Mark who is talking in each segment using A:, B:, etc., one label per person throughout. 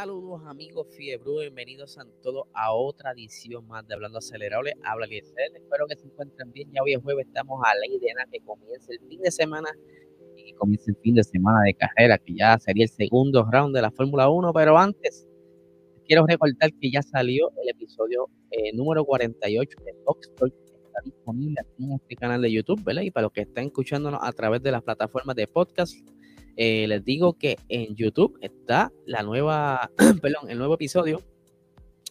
A: Saludos amigos Fiebre, bienvenidos a todos a otra edición más de Hablando Acelerable. Habla Liesel, espero que se encuentren bien. Ya hoy es jueves, estamos a ley de que comience el fin de semana y que comience el fin de semana de carrera, que ya sería el segundo round de la Fórmula 1. Pero antes, quiero recordar que ya salió el episodio eh, número 48 de Fox Está disponible aquí en este canal de YouTube, ¿verdad? Y para los que están escuchándonos a través de las plataformas de podcast eh, les digo que en YouTube está la nueva, perdón, el nuevo episodio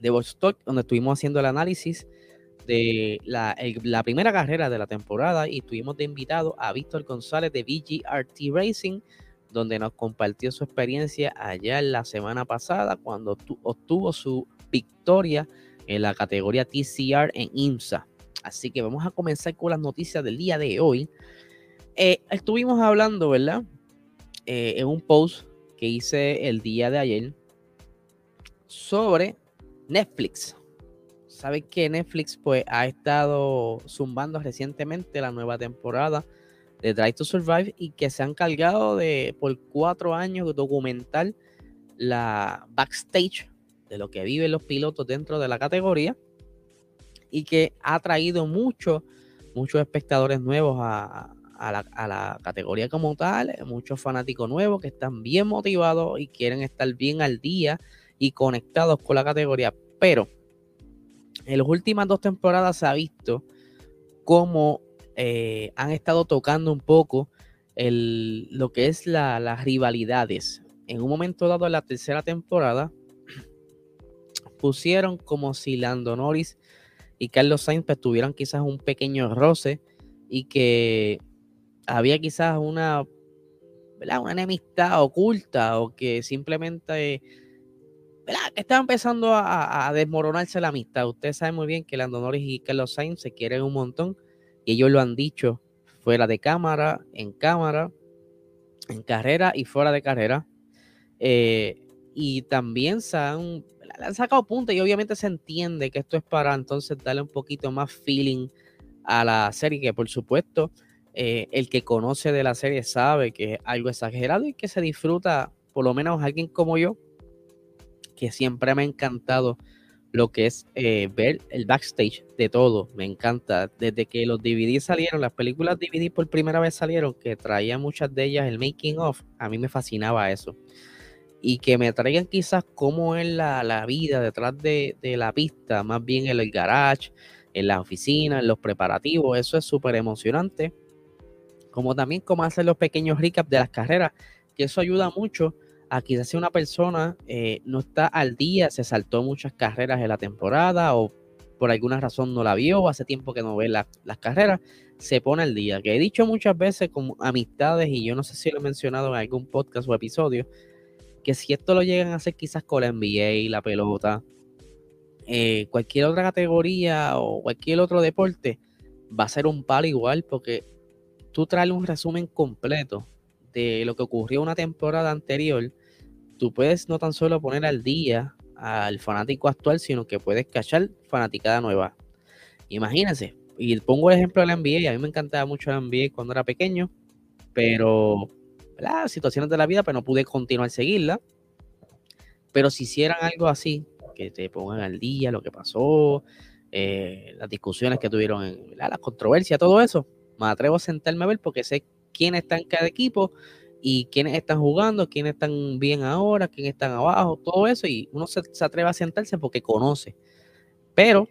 A: de Vox donde estuvimos haciendo el análisis de la, primera carrera de la temporada y tuvimos de invitado a Víctor González de VGRT Racing, donde nos compartió su experiencia allá en la semana pasada cuando obtuvo su victoria en la categoría TCR en IMSA. Así que vamos a comenzar con las noticias del día de hoy. Eh, estuvimos hablando, ¿verdad? Eh, en un post que hice el día de ayer sobre Netflix. Saben que Netflix pues ha estado zumbando recientemente la nueva temporada de Drive to Survive y que se han cargado de por cuatro años documentar la backstage de lo que viven los pilotos dentro de la categoría y que ha traído muchos muchos espectadores nuevos a, a la, categoría como tal, muchos fanáticos nuevos que están bien motivados y quieren estar bien al día y conectados con la categoría. Pero en las últimas dos temporadas se ha visto cómo eh, han estado tocando un poco el, lo que es las rivalidades. En un momento dado, en la tercera temporada, pusieron como si Lando Norris y Carlos Sainz pues, tuvieran quizás un pequeño roce y que había quizás una, una enemistad oculta o que simplemente ¿verdad? estaba empezando a, desmoronarse la amistad. Ustedes saben muy bien que Lando Norris y Carlos Sainz se quieren un montón y ellos lo han dicho fuera de cámara, en cámara, en carrera y fuera de carrera. Eh, y también se han, han sacado puntos y obviamente se entiende que esto es para entonces darle un poquito más feeling a la serie, que por supuesto eh, el que conoce de la serie sabe que es algo exagerado y que se disfruta, por lo menos alguien como yo, que siempre me ha encantado lo que es eh, ver el backstage de todo. Me encanta. Desde que los DVD salieron, las películas DVD por primera vez salieron, que traían muchas de ellas el making of, a mí me fascinaba eso. Y que me traigan quizás cómo es la, vida detrás de, de, la pista, más bien en el garage, en la oficina, en los preparativos. Eso es súper emocionante como también cómo hacer los pequeños recaps de las carreras, que eso ayuda mucho a quizás si una persona eh, no está al día, se saltó muchas carreras en la temporada o por alguna razón no la vio, hace tiempo que no ve las carreras, se pone al día. Que he dicho muchas veces con amistades, y yo no sé si lo he mencionado en algún podcast o episodio, que si esto lo llegan a hacer quizás con la NBA, la pelota, eh, cualquier otra categoría o cualquier otro deporte, va a ser un palo igual, porque tú traes un resumen completo de lo que ocurrió una temporada anterior, tú puedes no tan solo poner al día al fanático actual, sino que puedes cachar fanaticada nueva. Imagínense, y pongo el ejemplo de la NBA, a mí me encantaba mucho la NBA cuando era pequeño, pero las situaciones de la vida, pues no pude continuar seguirla. Pero si hicieran algo así, que te pongan al día lo que pasó, eh, las discusiones que tuvieron, las controversias, todo eso, me atrevo a sentarme a ver porque sé quién está en cada equipo y quiénes están jugando, quiénes están bien ahora, quiénes están abajo, todo eso, y uno se, atreve a sentarse porque conoce. Pero,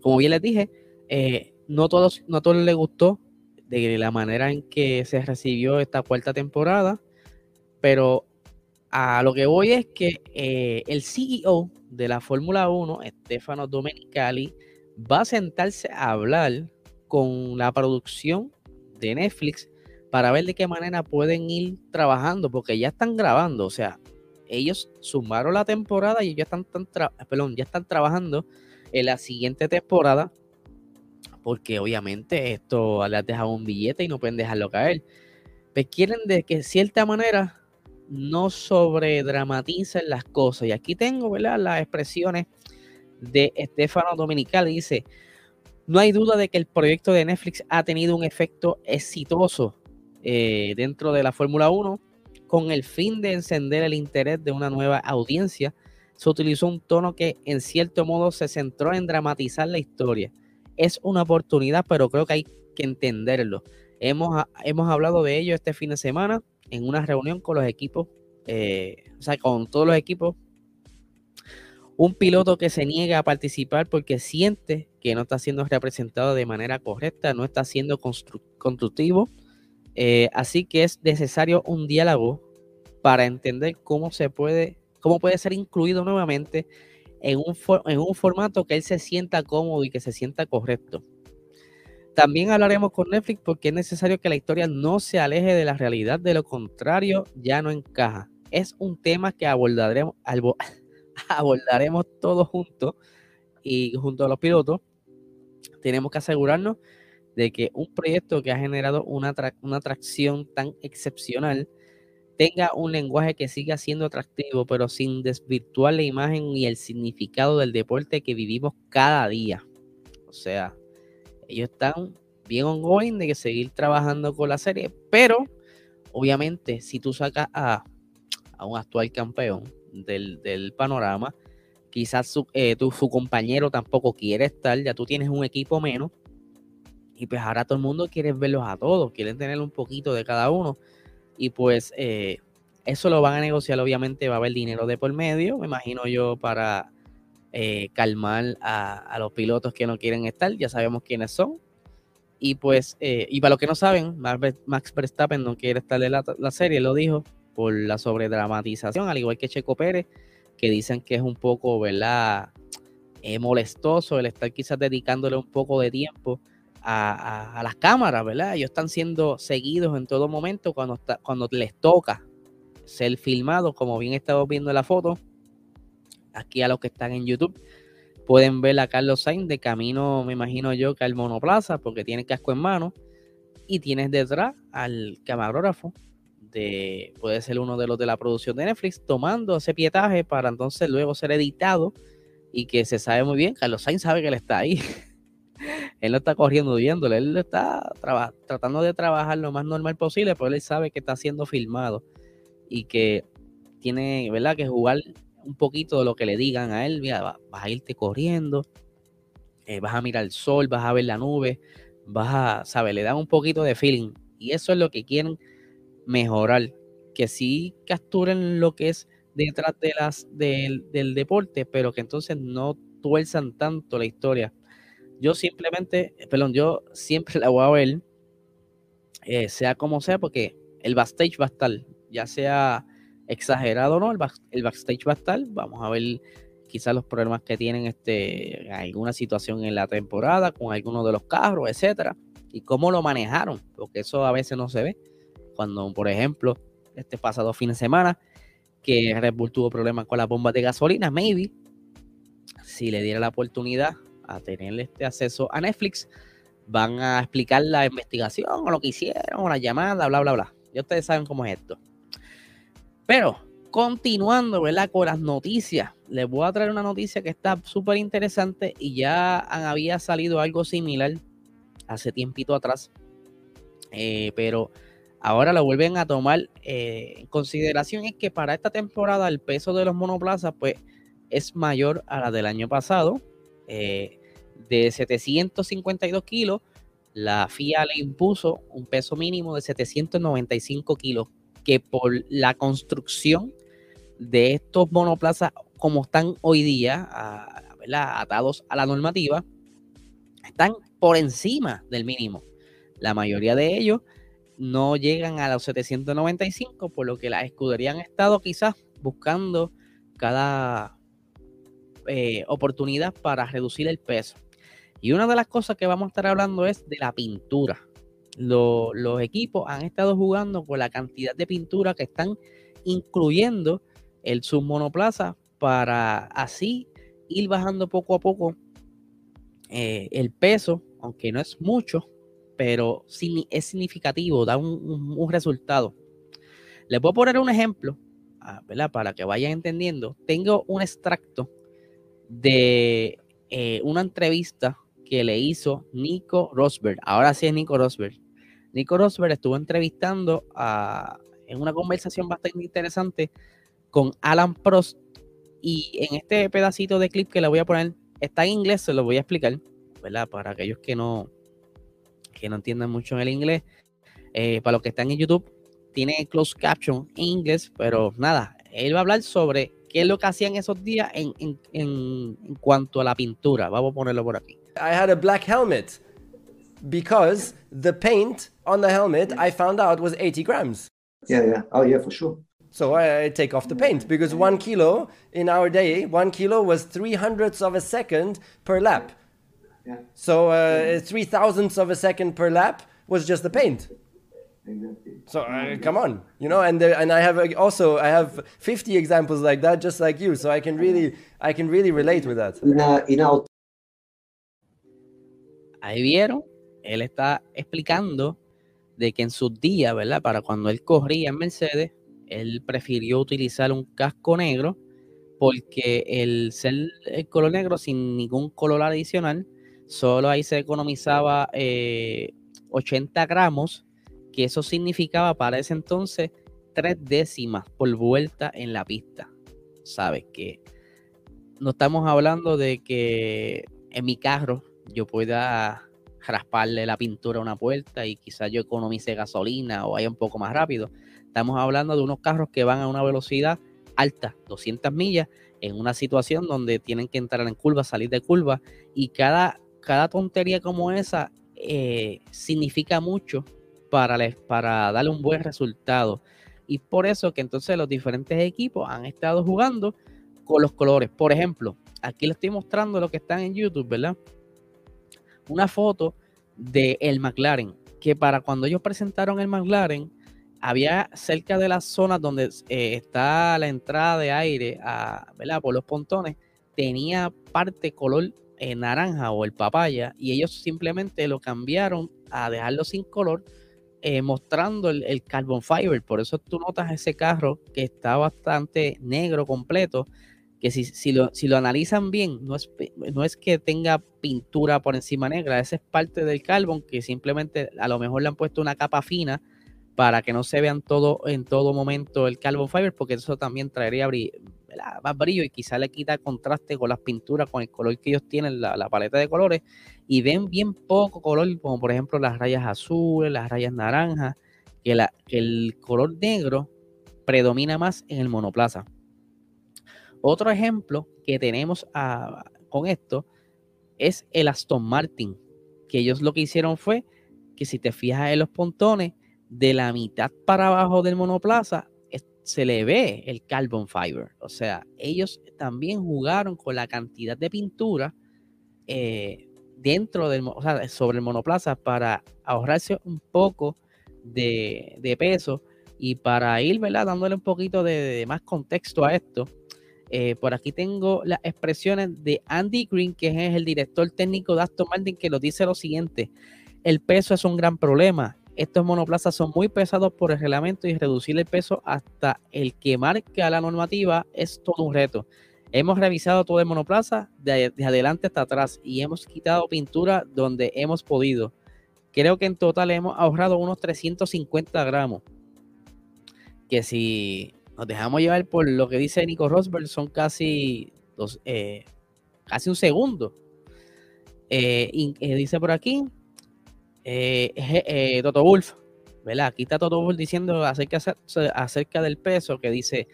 A: como bien les dije, eh, no, todos, no a todos les gustó de la manera en que se recibió esta cuarta temporada, pero a lo que voy es que eh, el CEO de la Fórmula 1, Stefano Domenicali, va a sentarse a hablar con la producción de Netflix para ver de qué manera pueden ir trabajando, porque ya están grabando, o sea, ellos sumaron la temporada y ya están, perdón, ya están trabajando en la siguiente temporada, porque obviamente esto les ha un billete y no pueden dejarlo caer. Pues quieren de que cierta manera no sobredramaticen las cosas. Y aquí tengo, ¿verdad? Las expresiones de Estefano Dominical. Dice, no hay duda de que el proyecto de Netflix ha tenido un efecto exitoso eh, dentro de la Fórmula 1. con el fin de encender el interés de una nueva audiencia, se utilizó un tono que en cierto modo se centró en dramatizar la historia. Es una oportunidad, pero creo que hay que entenderlo. Hemos, hemos hablado de ello este fin de semana en una reunión con los equipos, eh, o sea, con todos los equipos. Un piloto que se niega a participar porque siente que no está siendo representado de manera correcta, no está siendo constructivo. Eh, así que es necesario un diálogo para entender cómo se puede, cómo puede ser incluido nuevamente en un, en un formato que él se sienta cómodo y que se sienta correcto. También hablaremos con Netflix porque es necesario que la historia no se aleje de la realidad, de lo contrario ya no encaja. Es un tema que abordaremos, abordaremos todos juntos y junto a los pilotos. Tenemos que asegurarnos de que un proyecto que ha generado una, una atracción tan excepcional tenga un lenguaje que siga siendo atractivo, pero sin desvirtuar la imagen y el significado del deporte que vivimos cada día. O sea, ellos están bien ongoing de que seguir trabajando con la serie, pero obviamente si tú sacas a, un actual campeón del, panorama, quizás su, eh, su compañero tampoco quiere estar, ya tú tienes un equipo menos, y pues ahora todo el mundo quiere verlos a todos, quieren tener un poquito de cada uno, y pues eh, eso lo van a negociar, obviamente va a haber dinero de por medio, me imagino yo, para eh, calmar a, los pilotos que no quieren estar, ya sabemos quiénes son. Y pues, y para los que no saben, Max Verstappen no quiere estar de la, serie, lo dijo, por la sobredramatización, al igual que Checo Pérez, que dicen que es un poco, ¿verdad? Eh, molestoso el estar quizás dedicándole un poco de tiempo a, las cámaras, ¿verdad? Ellos están siendo seguidos en todo momento cuando, está, cuando les toca ser filmados, como bien estamos viendo en la foto aquí a los que están en YouTube, pueden ver a Carlos Sainz de camino, me imagino yo, que al monoplaza, porque tiene casco en mano, y tienes detrás al camarógrafo, de, puede ser uno de los de la producción de Netflix, tomando ese pietaje para entonces luego ser editado y que se sabe muy bien, Carlos Sainz sabe que él está ahí. él no está corriendo viéndole, él está tratando de trabajar lo más normal posible, pero él sabe que está siendo filmado y que tiene, ¿verdad?, que jugar un poquito de lo que le digan a él, vas a irte corriendo, eh, vas a mirar el sol, vas a ver la nube, vas a, ¿sabes? Le dan un poquito de feeling. Y eso es lo que quieren mejorar, que sí capturen lo que es detrás de las, del, deporte, pero que entonces no tuerzan tanto la historia. Yo simplemente, perdón, yo siempre la voy a ver, eh, sea como sea, porque el backstage va a estar, ya sea exagerado no, el, backstage va a estar. Vamos a ver quizás los problemas que tienen este, alguna situación en la temporada con algunos de los carros, etcétera, y cómo lo manejaron, porque eso a veces no se ve. Cuando, por ejemplo, este pasado fin de semana, que Red Bull tuvo problemas con las bombas de gasolina, maybe, si le diera la oportunidad a tener este acceso a Netflix, van a explicar la investigación o lo que hicieron, o la llamada, bla, bla, bla. Ya ustedes saben cómo es esto. Pero continuando, ¿verdad? Con las noticias, les voy a traer una noticia que está súper interesante y ya había salido algo similar hace tiempito atrás, eh, pero ahora lo vuelven a tomar eh, en consideración es que para esta temporada el peso de los monoplazas pues es mayor a la del año pasado, eh, de 752 kilos, la FIA le impuso un peso mínimo de 795 kilos que por la construcción de estos monoplazas como están hoy día, atados a la normativa, están por encima del mínimo. La mayoría de ellos no llegan a los 795, por lo que las escuderías han estado quizás buscando cada eh, oportunidad para reducir el peso. Y una de las cosas que vamos a estar hablando es de la pintura los equipos han estado jugando con la cantidad de pintura que están incluyendo el submonoplaza para así ir bajando poco a poco eh, el peso, aunque no es mucho, pero es significativo, da un, resultado. Les voy a poner un ejemplo, ah, Para que vayan entendiendo. Tengo un extracto de eh, una entrevista que le hizo Nico Rosberg. Ahora sí es Nico Rosberg. Nico Rosberg estuvo entrevistando a en una conversación bastante interesante con Alan Prost. Y en este pedacito de clip que le voy a poner, está en inglés, se lo voy a explicar, ¿verdad? Para aquellos que no, que no entiendan mucho en el inglés. Eh, para los que están en YouTube, tiene closed caption en inglés, pero nada, él va a hablar sobre qué es lo que hacían esos días en, en, en, en cuanto a la pintura. Vamos a ponerlo por aquí.
B: I had a black helmet because the paint on the helmet I found out was 80 grams.
C: Yeah, yeah. Oh, yeah, for sure.
B: So I, I take off the paint because one kilo in our day, one kilo was three hundredths of a second per lap.
C: Yeah.
B: So uh, three thousandths of a second per lap was just the paint.
C: Exactly.
B: So uh, come on, you know, and there, and I have uh, also I have 50 examples like that, just like you. So I can really I can really relate with that.
C: In a, in a
A: Ahí vieron, él está explicando de que en sus días, ¿verdad? Para cuando él corría en Mercedes, él prefirió utilizar un casco negro porque el ser el color negro sin ningún color adicional, solo ahí se economizaba eh, 80 gramos, que eso significaba para ese entonces tres décimas por vuelta en la pista. Sabes que no estamos hablando de que en mi carro yo pueda rasparle la pintura a una puerta y quizás yo economice gasolina o vaya un poco más rápido. Estamos hablando de unos carros que van a una velocidad alta, 200 millas, en una situación donde tienen que entrar en curva, salir de curva, y cada, cada tontería como esa eh, significa mucho para, les, para darle un buen resultado. Y por eso que entonces los diferentes equipos han estado jugando con los colores. Por ejemplo, aquí les estoy mostrando lo que están en YouTube, ¿verdad? Una foto de el McLaren, que para cuando ellos presentaron el McLaren, había cerca de las zonas donde eh, está la entrada de aire ¿verdad? por los pontones, tenía parte color eh, naranja o el papaya, y ellos simplemente lo cambiaron a dejarlo sin color, eh, mostrando el, carbon fiber. Por eso tú notas ese carro que está bastante negro completo, que si, si, lo, si lo analizan bien, no es, no es que tenga pintura por encima negra, esa es parte del carbon que simplemente a lo mejor le han puesto una capa fina para que no se vean todo en todo momento el carbon fiber, porque eso también traería más brillo y quizá le quita contraste con las pinturas, con el color que ellos tienen, la, la, paleta de colores, y ven bien poco color, como por ejemplo las rayas azules, las rayas naranjas, que, la, el color negro predomina más en el monoplaza. Otro ejemplo que tenemos a, con esto es el Aston Martin, que ellos lo que hicieron fue que si te fijas en los pontones, de la mitad para abajo del monoplaza se le ve el carbon fiber. O sea, ellos también jugaron con la cantidad de pintura eh, dentro del, sobre el monoplaza para ahorrarse un poco de, peso y para ir, ¿verdad? Dándole un poquito de, de más contexto a esto. Eh, por aquí tengo las expresiones de Andy Green, que es el director técnico de Aston Martin, que nos dice lo siguiente. El peso es un gran problema estos monoplazas son muy pesados por el reglamento y reducir el peso hasta el que marca la normativa es todo un reto. Hemos revisado todo el monoplaza de, de, adelante hasta atrás y hemos quitado pintura donde hemos podido. Creo que en total hemos ahorrado unos 350 gramos. Que si nos dejamos llevar por lo que dice Nico Rosberg, son casi, eh, un segundo. Eh, y, eh, dice por aquí, eh, eh, Toto Wolf, ¿verdad? Aquí está Toto Wolf diciendo acerca, del peso, que dice,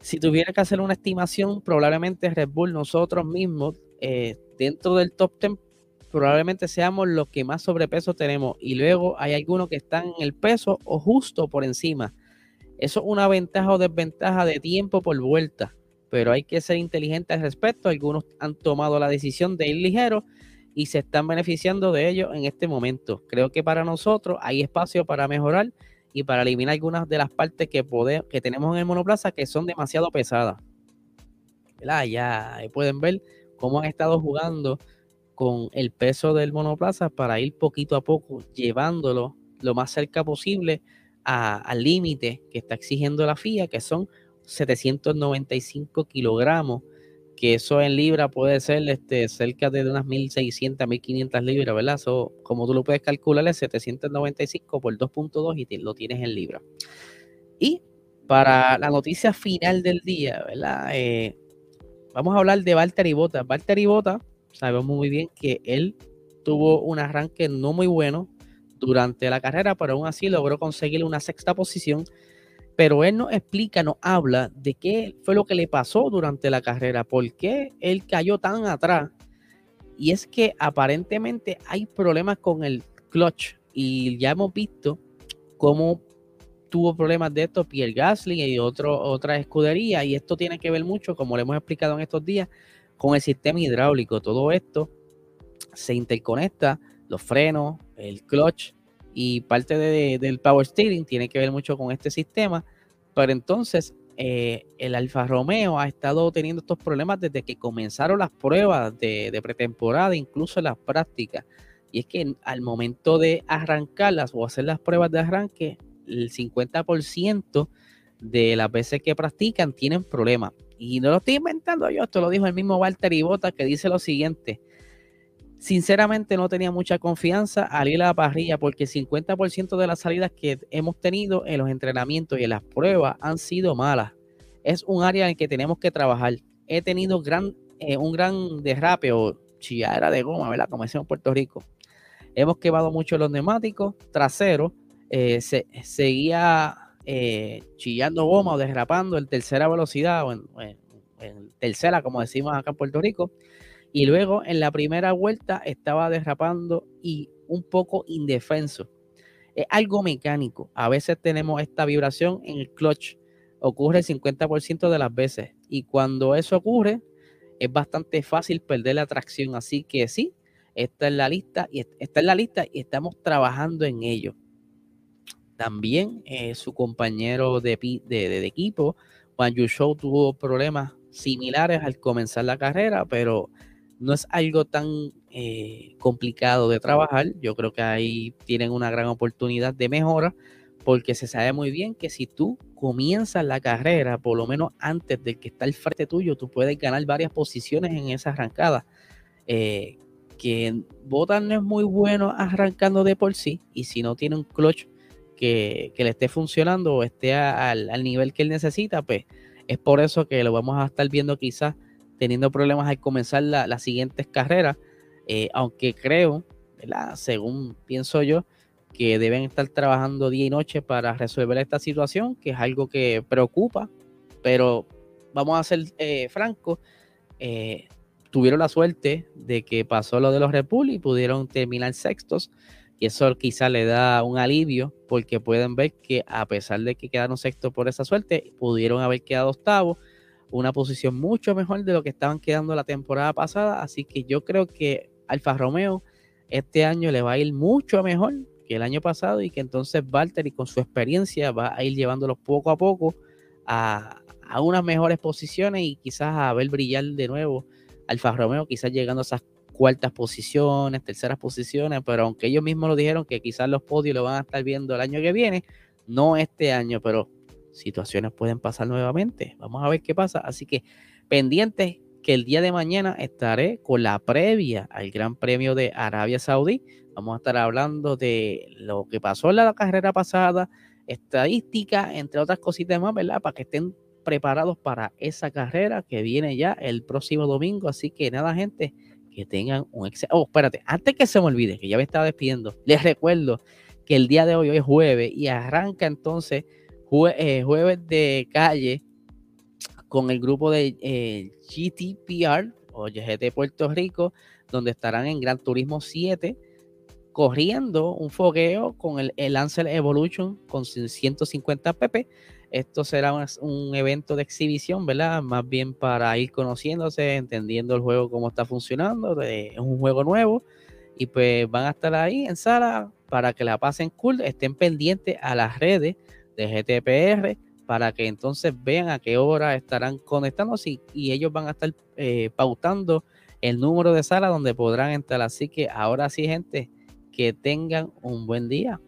A: si tuviera que hacer una estimación, probablemente Red Bull, nosotros mismos, eh, dentro del top 10, probablemente seamos los que más sobrepeso tenemos. Y luego hay algunos que están en el peso o justo por encima. Eso es una ventaja o desventaja de tiempo por vuelta, pero hay que ser inteligente al respecto. Algunos han tomado la decisión de ir ligero y se están beneficiando de ello en este momento. Creo que para nosotros hay espacio para mejorar y para eliminar algunas de las partes que, que tenemos en el monoplaza que son demasiado pesadas. ¿Verdad? Ya pueden ver cómo han estado jugando con el peso del monoplaza para ir poquito a poco llevándolo lo más cerca posible al límite que está exigiendo la FIA, que son 795 kilogramos que eso en libra puede ser este, cerca de unas 1.600, 1.500 libras, ¿verdad? So, como tú lo puedes calcular, es 795 por 2.2 y lo tienes en libra. para la noticia final del día, ¿verdad? Eh, vamos a hablar de Valtteri Bota. Valtteri Bota, sabemos muy bien que él tuvo un arranque no muy bueno durante la carrera, pero aún así logró conseguir una sexta posición. Pero él nos explica, nos habla de qué fue lo que le pasó durante la carrera, por qué él cayó tan atrás. Y es que aparentemente hay problemas con el clutch y ya hemos visto cómo tuvo problemas de esto Pierre Gasly y otro, otra escudería y esto tiene que ver mucho, como le hemos explicado en estos días, con el sistema hidráulico. Todo esto se interconecta, los frenos, el clutch y parte del power steering tiene que ver mucho con este sistema. Pero entonces eh, el Alfa Romeo ha estado teniendo estos problemas desde que comenzaron las pruebas de, de pretemporada, incluso las prácticas. Y es que al momento de arrancarlas o hacer las pruebas de arranque, el 50% de las veces que practican tienen problemas. Y no lo estoy inventando yo, esto lo dijo el mismo Walter Ibota que dice lo siguiente. Sinceramente no tenía mucha confianza al ir a la parrilla porque el 50% de las salidas que hemos tenido en los entrenamientos y en las pruebas han sido malas. Es un área en que tenemos que trabajar. He tenido eh, un gran derrape o chilladera de goma, ¿verdad? Como decimos en Puerto Rico. Hemos quemado mucho los neumáticos traseros. Eh, se, seguía eh, chillando goma o derrapando en tercera velocidad o en, tercera, como decimos acá en Puerto Rico. Y luego en la primera vuelta estaba derrapando y un poco indefenso. Es algo mecánico. A veces tenemos esta vibración en el clutch. Ocurre el 50% de las veces. Y cuando eso ocurre, es bastante fácil perder la tracción. Así que sí, está en la lista y está en la lista y estamos trabajando en ello. También eh, su compañero de, de, equipo, Juan Show, tuvo problemas similares al comenzar la carrera, pero no es algo tan eh, complicado de trabajar. Yo creo que ahí tienen una gran oportunidad de mejora, porque se sabe muy bien que si tú comienzas la carrera, por lo menos antes del que está al frente tuyo, tú puedes ganar varias posiciones en esa arrancada. Eh, que Botan no es muy bueno arrancando de por sí, y si no tiene un clutch que, le esté funcionando o esté al, nivel que él necesita, pues es por eso que lo vamos a estar viendo quizás teniendo problemas al comenzar las siguientes carreras, eh, aunque creo, según pienso yo, que deben estar trabajando día y noche para resolver esta situación, que es algo que preocupa, pero vamos a ser eh, francos, eh, tuvieron la suerte de que pasó lo de los y pudieron terminar sextos, y eso quizá le da un alivio porque pueden ver que a pesar de que quedaron sexto por esa suerte, pudieron haber quedado octavo, una posición mucho mejor de lo que estaban quedando la temporada pasada. Así que yo creo que Alfa Romeo este año le va a ir mucho mejor que el año pasado y que entonces Valtteri con su experiencia va a ir llevándolos poco a poco a, a unas mejores posiciones y quizás a ver brillar de nuevo Alfa Romeo, quizás llegando a esas cuartas posiciones, terceras posiciones, pero aunque ellos mismos lo dijeron que quizás los podios lo van a estar viendo el año que viene, no este año, pero situaciones pueden pasar nuevamente. Vamos a ver qué pasa. Así que pendientes que el día de mañana estaré con la previa al Gran Premio de Arabia Saudí. Vamos a estar hablando de lo que pasó en la carrera pasada, estadística, entre otras cositas más, ¿verdad? Para que estén preparados para esa carrera que viene ya el próximo domingo. Así que nada, gente, que tengan un excelente. Oh, espérate, antes que se me olvide, que ya me estaba despidiendo, les recuerdo que el día de hoy, es jueves y arranca entonces eh, jueves de calle con el grupo de eh, GTPR o GT Puerto Rico, donde estarán en Gran Turismo 7 corriendo un fogueo con el, el Lancer Evolution con 150 pp esto será un, evento de exhibición, ¿verdad? Más bien para ir conociéndose, entendiendo el juego, cómo está funcionando. es un juego nuevo. Y pues van a estar ahí en sala para que la pasen cool. Estén pendientes a las redes de GTPR para que entonces vean a qué hora estarán conectándose y, ellos van a estar eh, pautando el número de sala donde podrán entrar. Así que ahora sí, gente, que tengan un buen día.